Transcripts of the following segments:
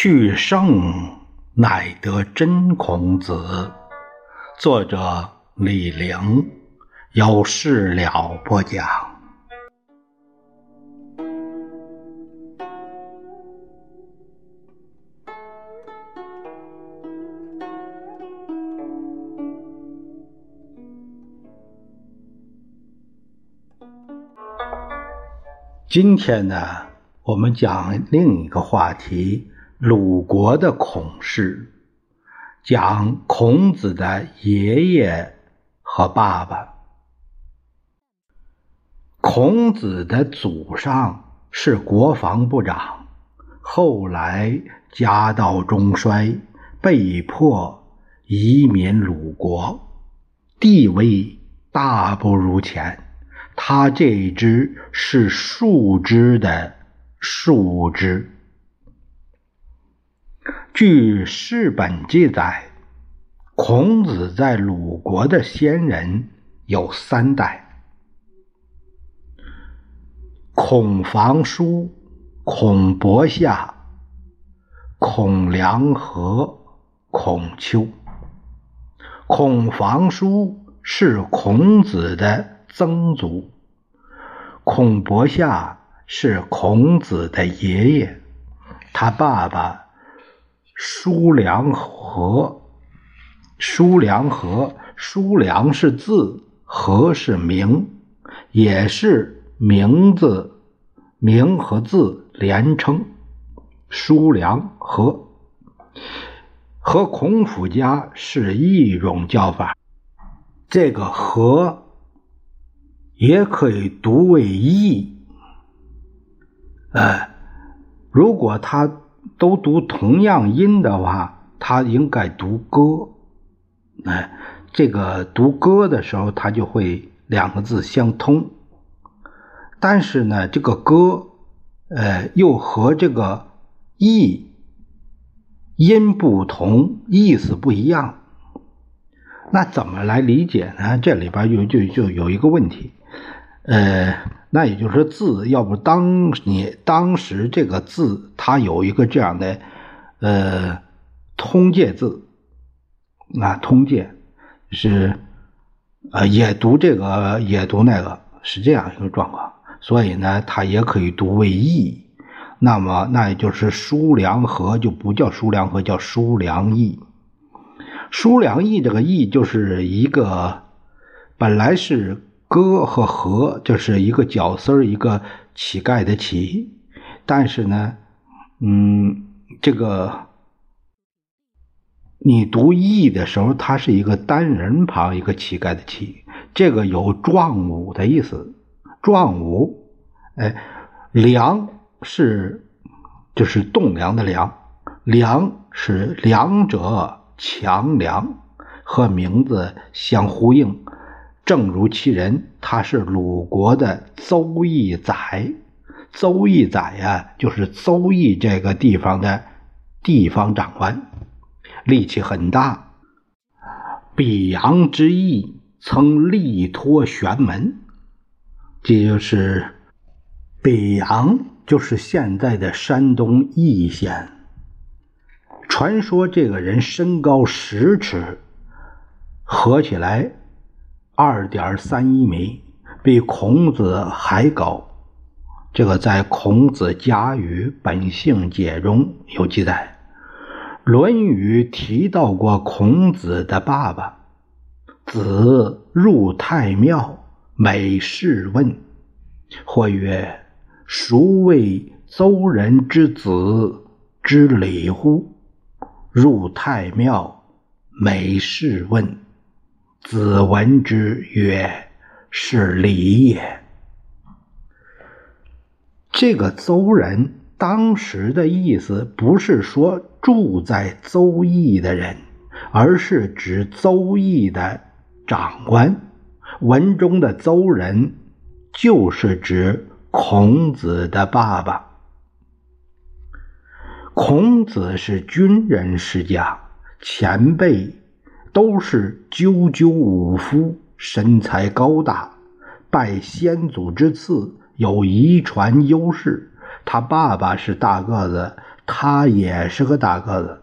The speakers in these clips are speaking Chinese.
去圣乃得真孔子。作者李陵有事了播讲。今天呢？我们讲另一个话题：鲁国的孔氏，讲孔子的爷爷和爸爸。孔子的祖上是国防部长，后来家道中衰，被迫移民鲁国，地位大不如前。他这只是树枝的。树枝。据世本记载，孔子在鲁国的先人有三代：孔房叔、孔伯夏、孔良和、孔丘。孔房叔是孔子的曾祖，孔伯夏。是孔子的爷爷，他爸爸叔良和，叔良和，叔良是字，和是名，也是名字，名和字连称，叔良和，和孔府家是一种叫法，这个和也可以读为义。呃，如果他都读同样音的话，他应该读歌。哎，这个读歌的时候，他就会两个字相通。但是呢，这个歌，呃，又和这个意音不同，意思不一样。那怎么来理解呢？这里边就就就有一个问题，呃。那也就是说，字要不当你当时这个字，它有一个这样的呃通介字啊，通介是呃也读这个也读那个，是这样一个状况。所以呢，它也可以读为义。那么，那也就是叔良和就不叫叔良和，叫叔良义。叔良义这个义就是一个本来是。哥和和就是一个绞丝儿，一个乞丐的乞，但是呢，嗯，这个你读义的时候，它是一个单人旁，一个乞丐的乞，这个有壮武的意思。壮武，哎，良是就是栋梁的梁，梁是两者强梁，和名字相呼应。正如其人，他是鲁国的邹邑宰。邹邑宰呀，就是邹邑这个地方的地方长官，力气很大。比阳之役曾力托玄门，这就是比阳，就是现在的山东易县。传说这个人身高十尺，合起来。二点三一米，比孔子还高。这个在《孔子家语本性解》中有记载，《论语》提到过孔子的爸爸。子入太庙，每事问，或曰：“孰谓邹人之子之礼乎？”入太庙，每事问。子闻之曰：“是礼也。”这个邹人当时的意思不是说住在邹邑的人，而是指邹邑的长官。文中的邹人就是指孔子的爸爸。孔子是军人世家，前辈。都是赳赳武夫，身材高大，拜先祖之赐，有遗传优势。他爸爸是大个子，他也是个大个子。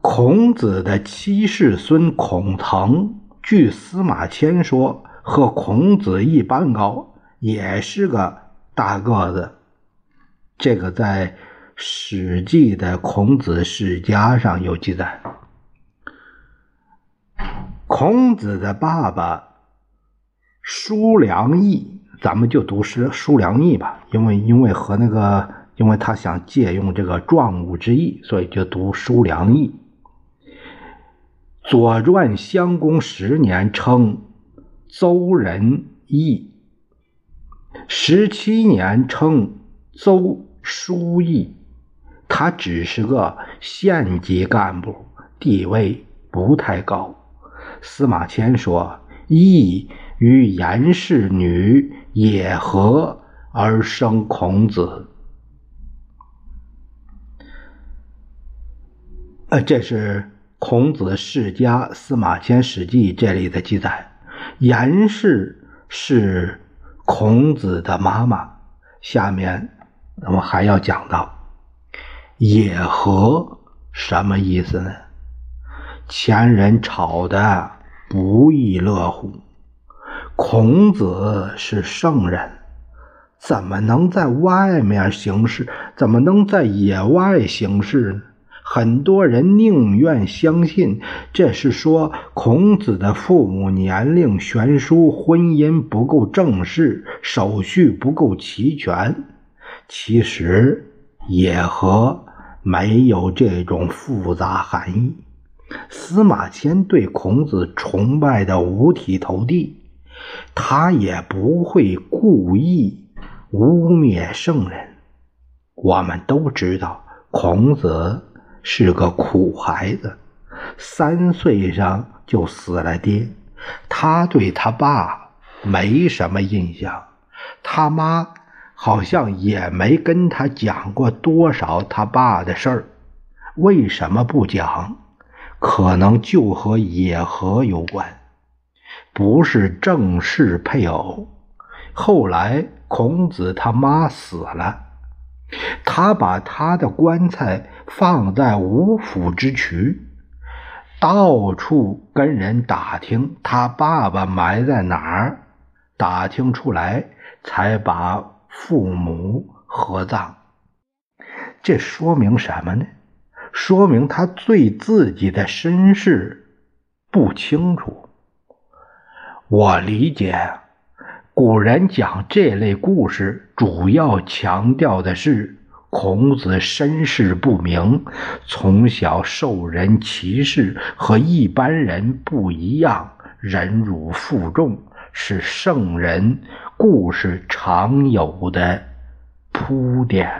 孔子的七世孙孔腾，据司马迁说，和孔子一般高，也是个大个子。这个在《史记》的《孔子世家》上有记载。孔子的爸爸叔良义，咱们就读是叔良义吧，因为因为和那个，因为他想借用这个壮武之意，所以就读叔良义。《左传》襄公十年称邹人义，十七年称邹叔义。他只是个县级干部，地位不太高。司马迁说：“义与颜氏女也合而生孔子。”呃，这是。孔子世家，司马迁《史记》这里的记载，颜氏是孔子的妈妈。下面我们还要讲到野合什么意思呢？前人吵的不亦乐乎。孔子是圣人，怎么能在外面行事？怎么能在野外行事呢？很多人宁愿相信，这是说孔子的父母年龄悬殊，婚姻不够正式，手续不够齐全。其实也和没有这种复杂含义。司马迁对孔子崇拜的五体投地，他也不会故意污蔑圣人。我们都知道，孔子。是个苦孩子，三岁上就死了爹，他对他爸没什么印象，他妈好像也没跟他讲过多少他爸的事儿。为什么不讲？可能就和野合有关，不是正式配偶。后来孔子他妈死了。他把他的棺材放在五府之渠，到处跟人打听他爸爸埋在哪儿，打听出来才把父母合葬。这说明什么呢？说明他对自己的身世不清楚。我理解。古人讲这类故事，主要强调的是孔子身世不明，从小受人歧视，和一般人不一样，忍辱负重，是圣人故事常有的铺垫。